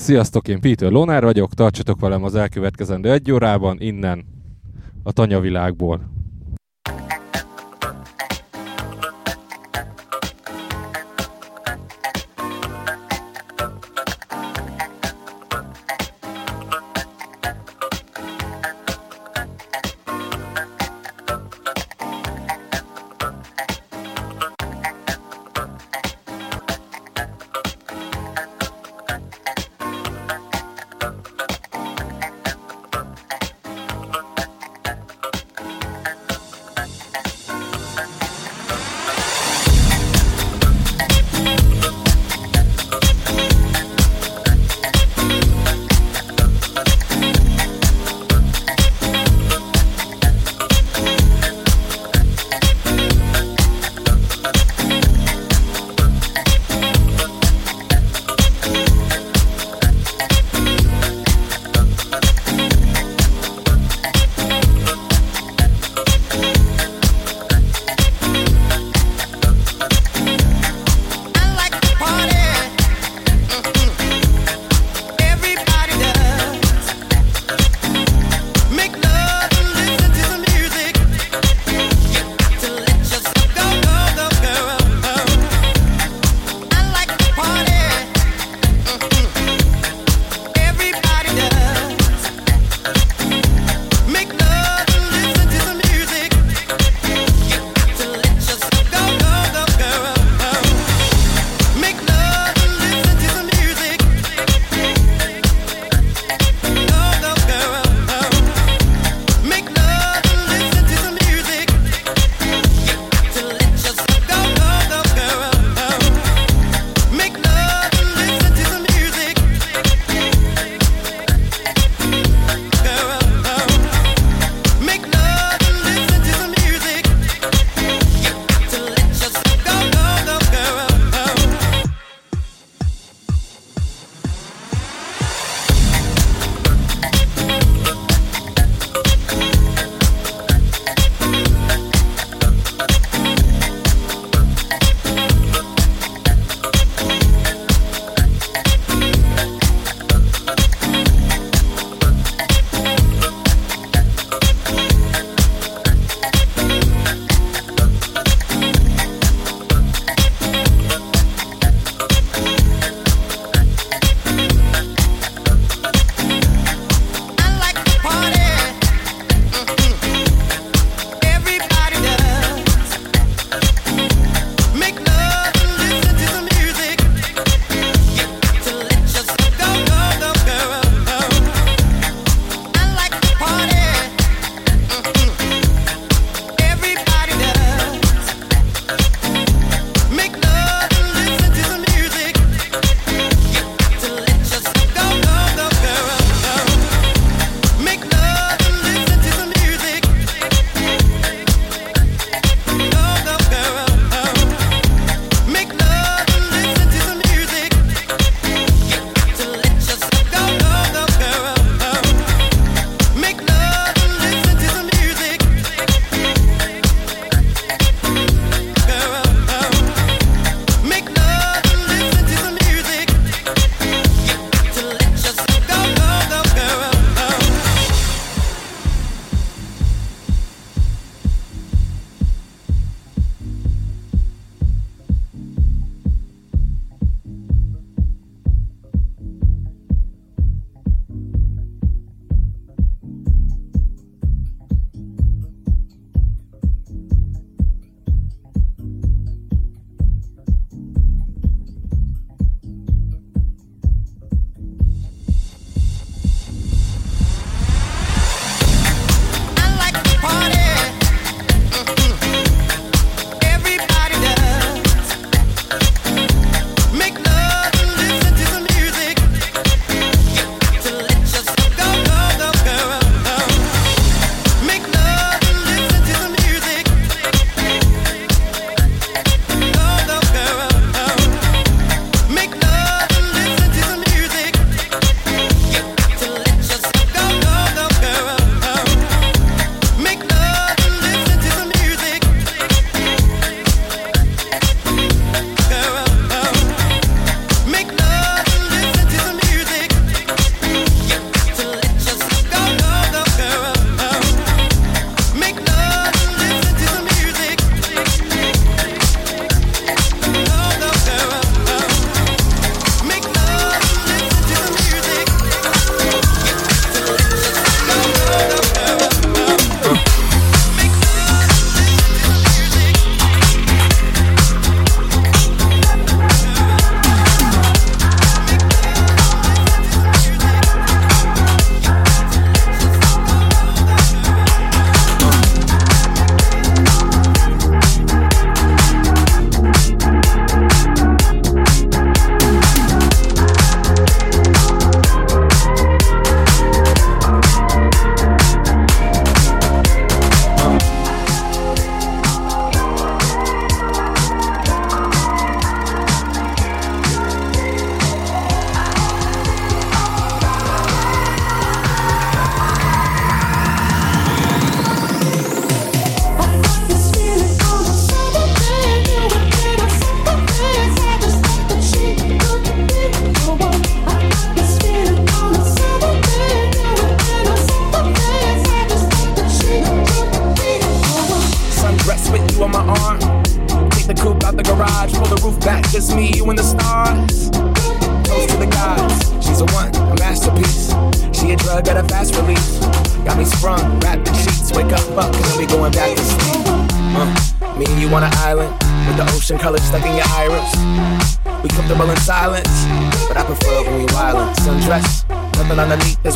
Sziasztok, én Peter Loner vagyok, tartsatok velem az elkövetkezendő egy órában, innen, a tanyavilágból.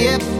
yep.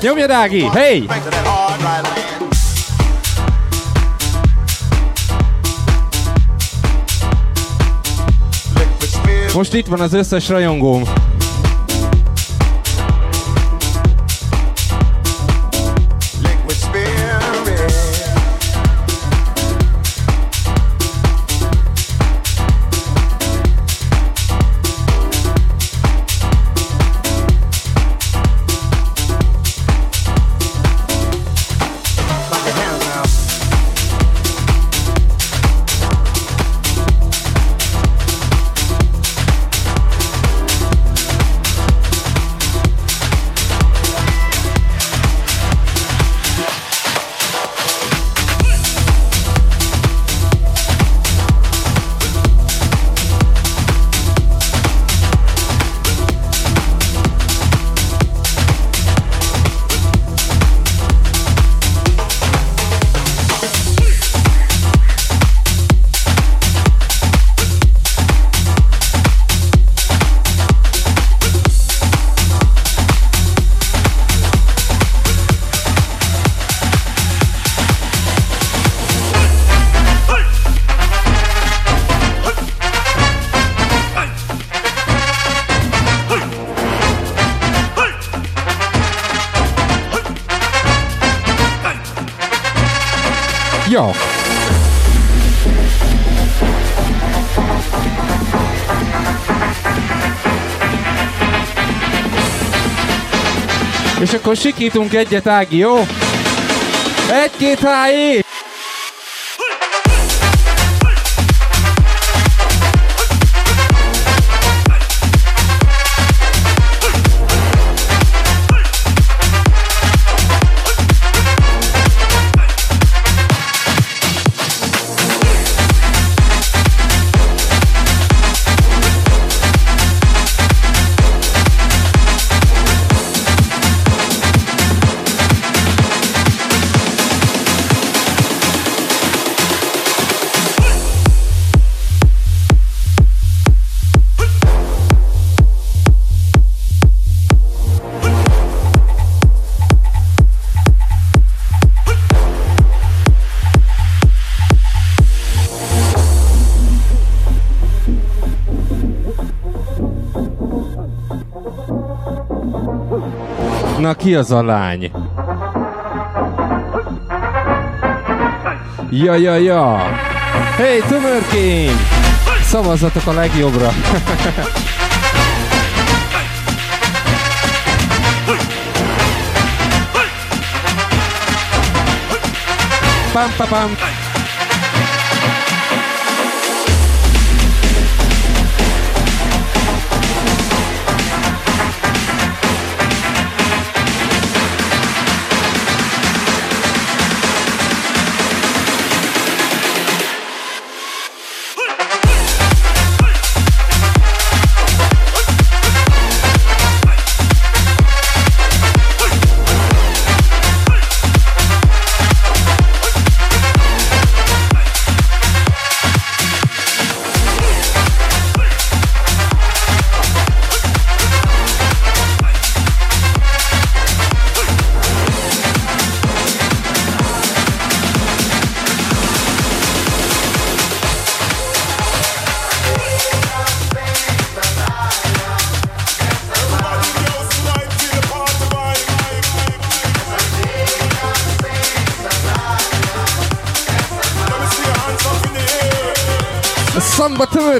Nyomjad, Ági! Hey! Most itt van az összes rajongóm. És akkor sikítunk egyet, Ági, jó? Egy-két hájé! Na, ki az a lány? Ja, ja, ja! Hey, tömörkény! Szavazzatok a legjobbra! pam, pam, pam.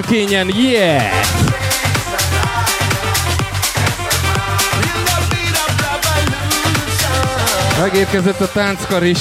Törkényen, yeah! Megérkezett a tánckar is.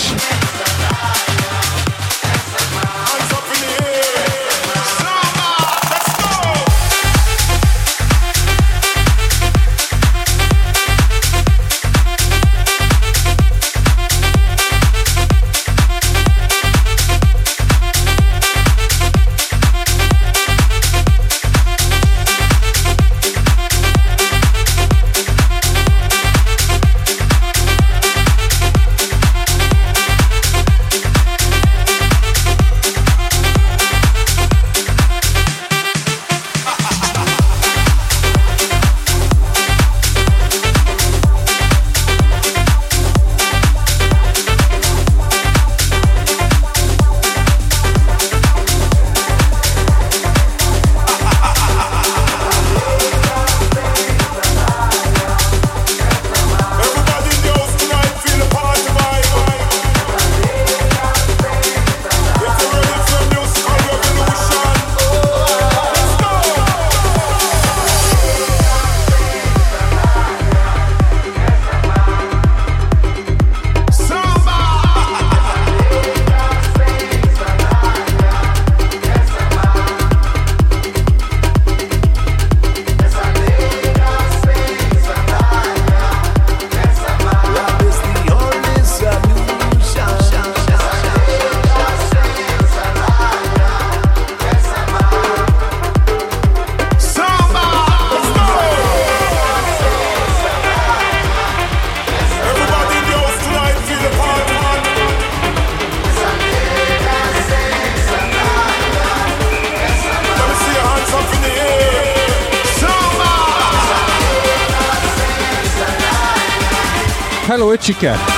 Öcsike!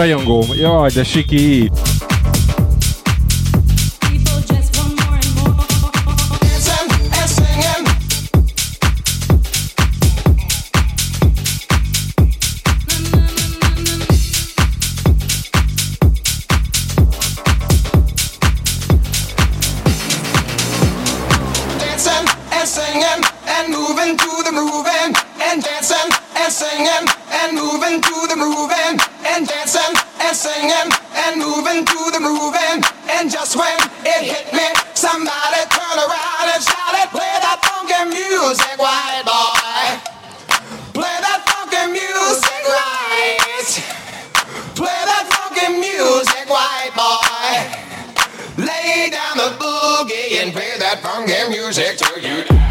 Rajongóm. Jaj, de siki. singing and moving to the moving. And just when it hit me, somebody turned around and shouted, Play that funky music, white boy. Play that funky music, right. Play that funky music, white boy. Lay down the boogie and play that funky music till you die.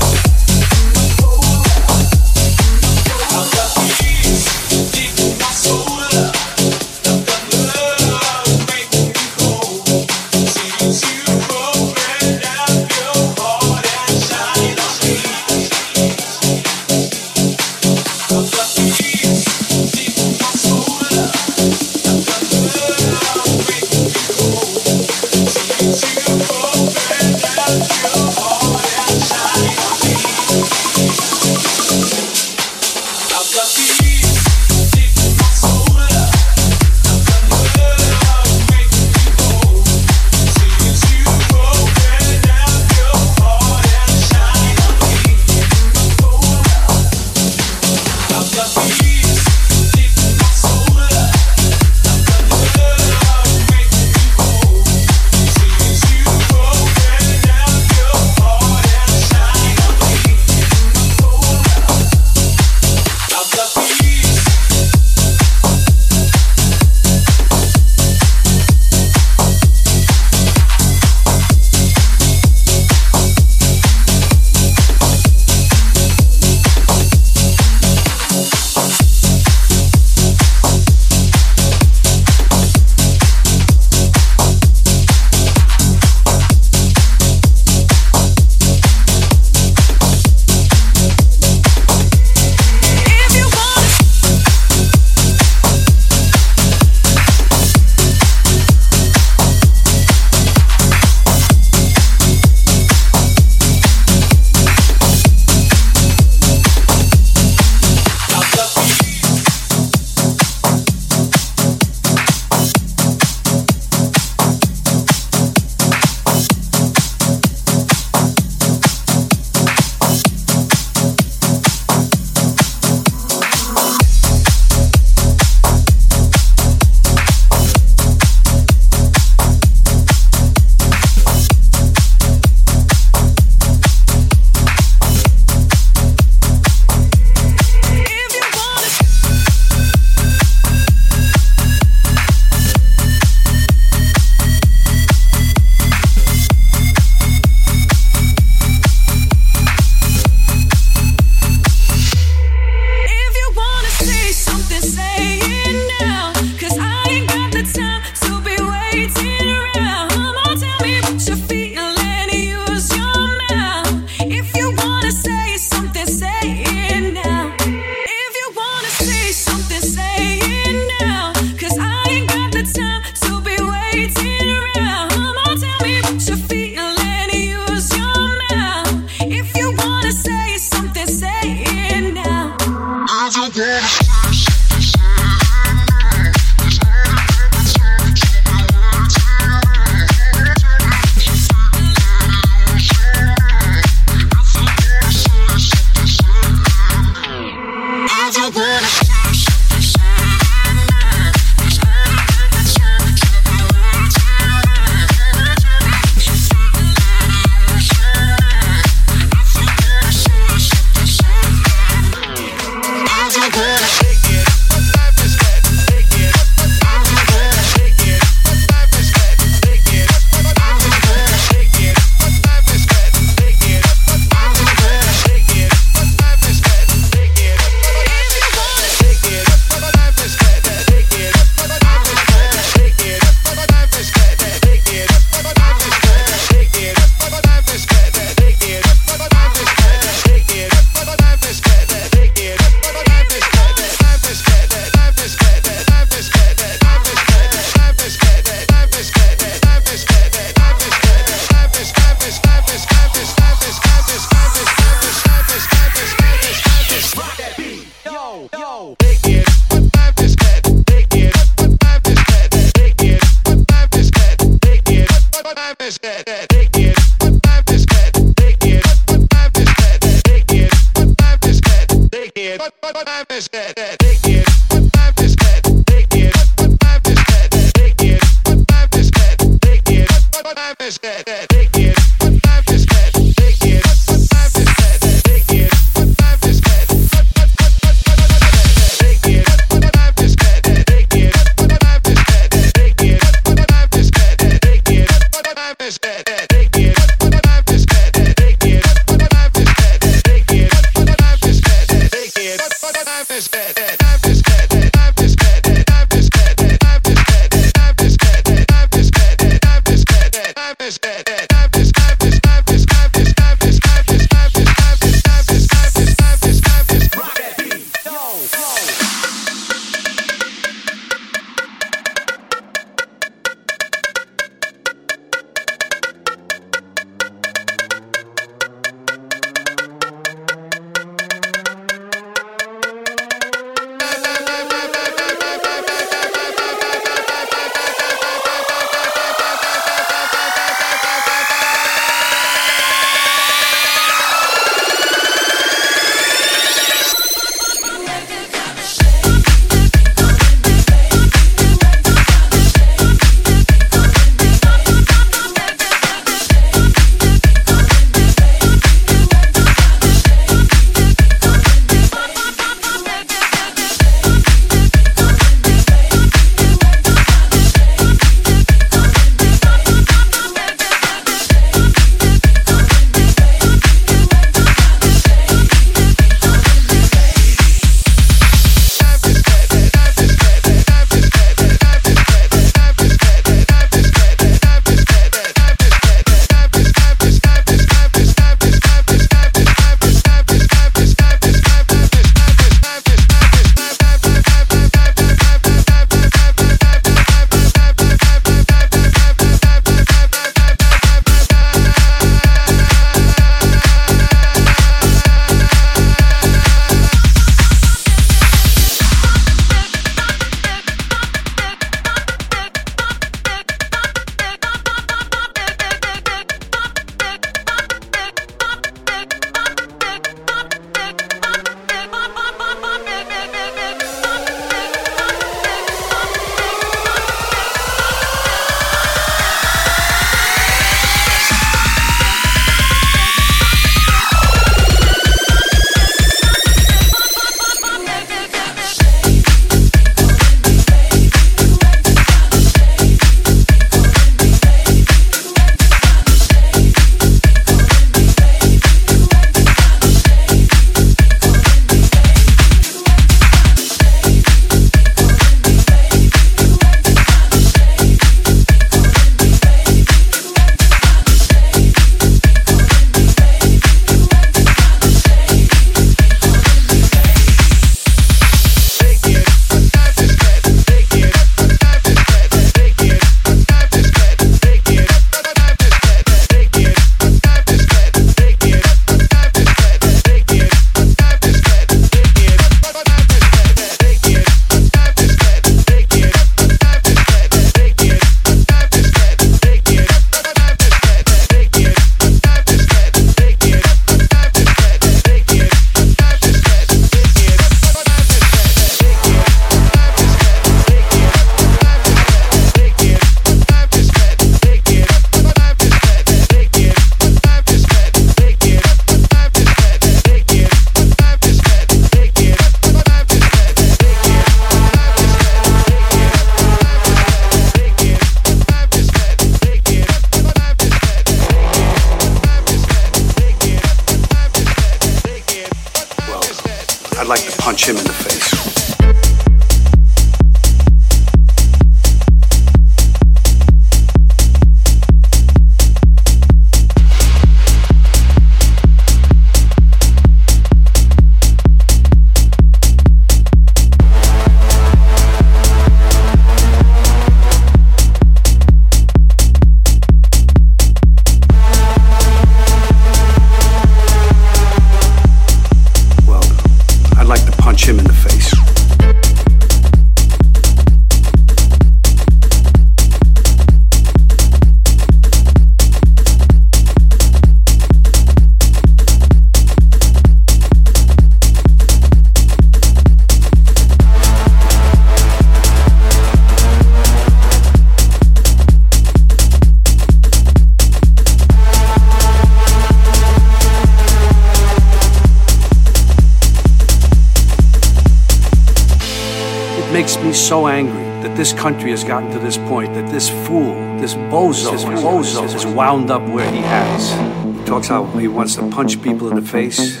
Me so angry that this country has gotten to this point, that this fool, this bozo, this bozo is wound up where he has. He talks how he wants to punch people in the face.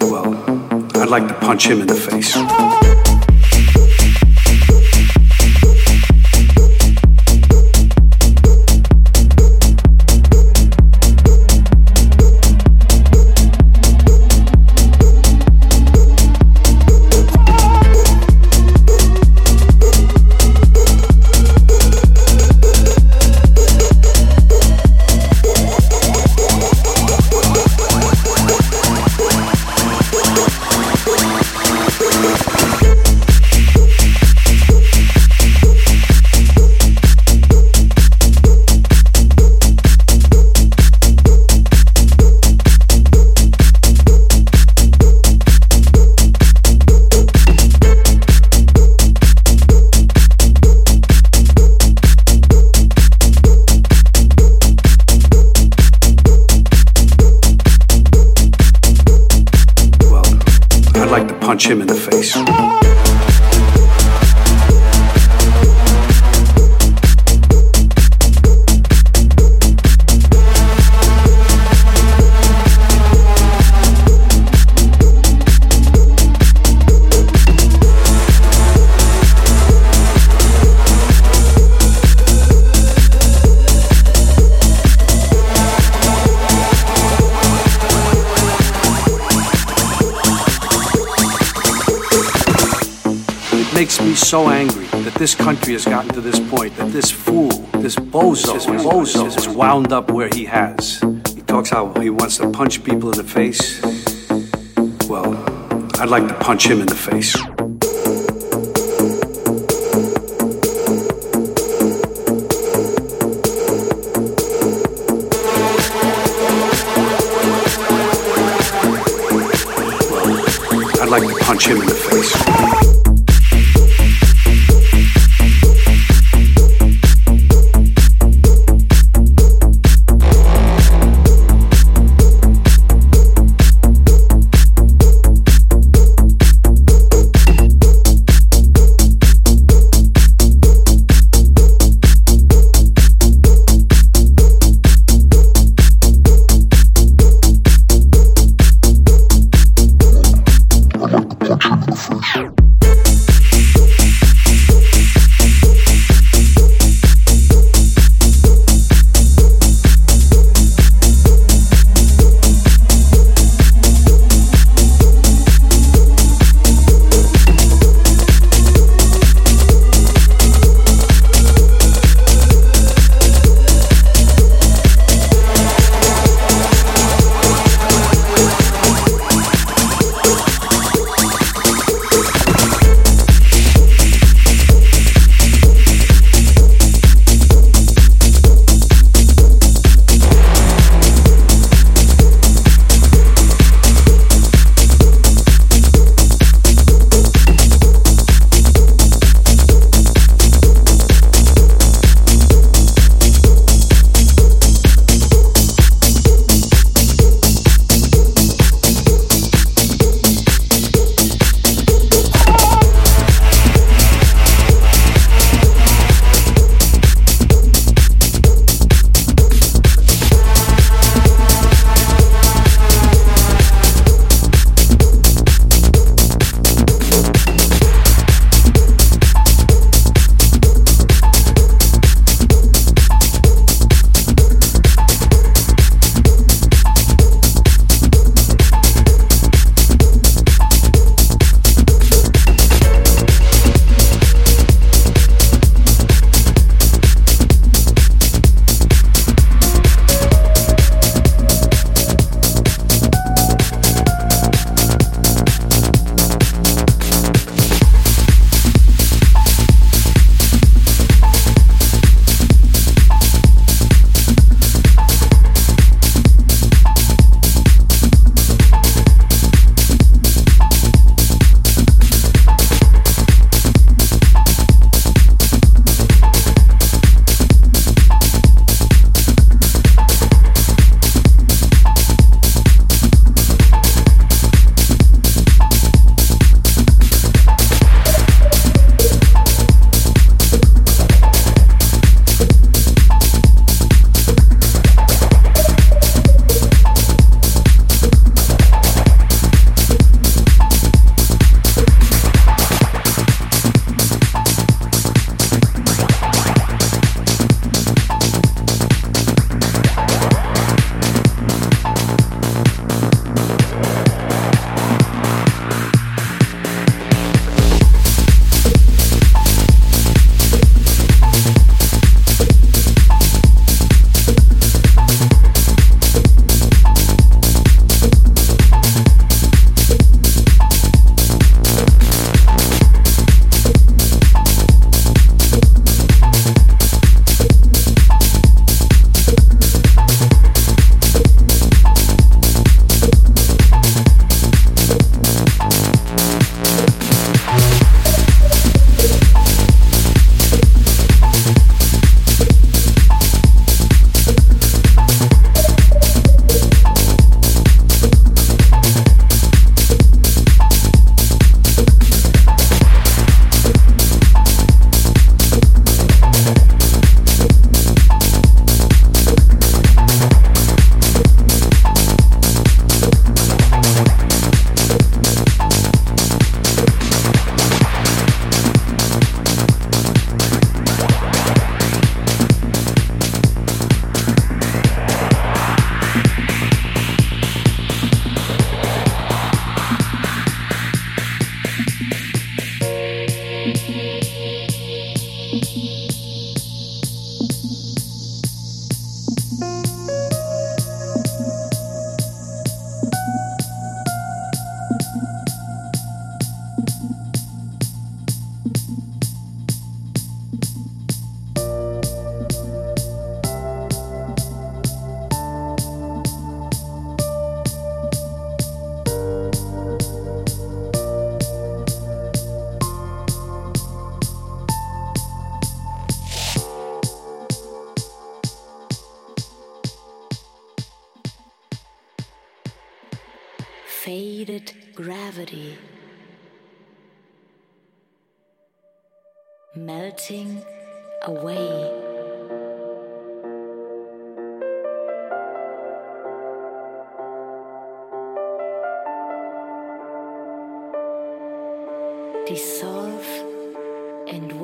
Well, I'd like to punch him in the face. Punch him in the so angry that this country has gotten to this point, that this fool, this bozo, this bozo is wound up where he has. He talks how he wants to punch people in the face. Well, I'd like to punch him in the face. I'd like to punch him in the face. Melting away. dissolve and.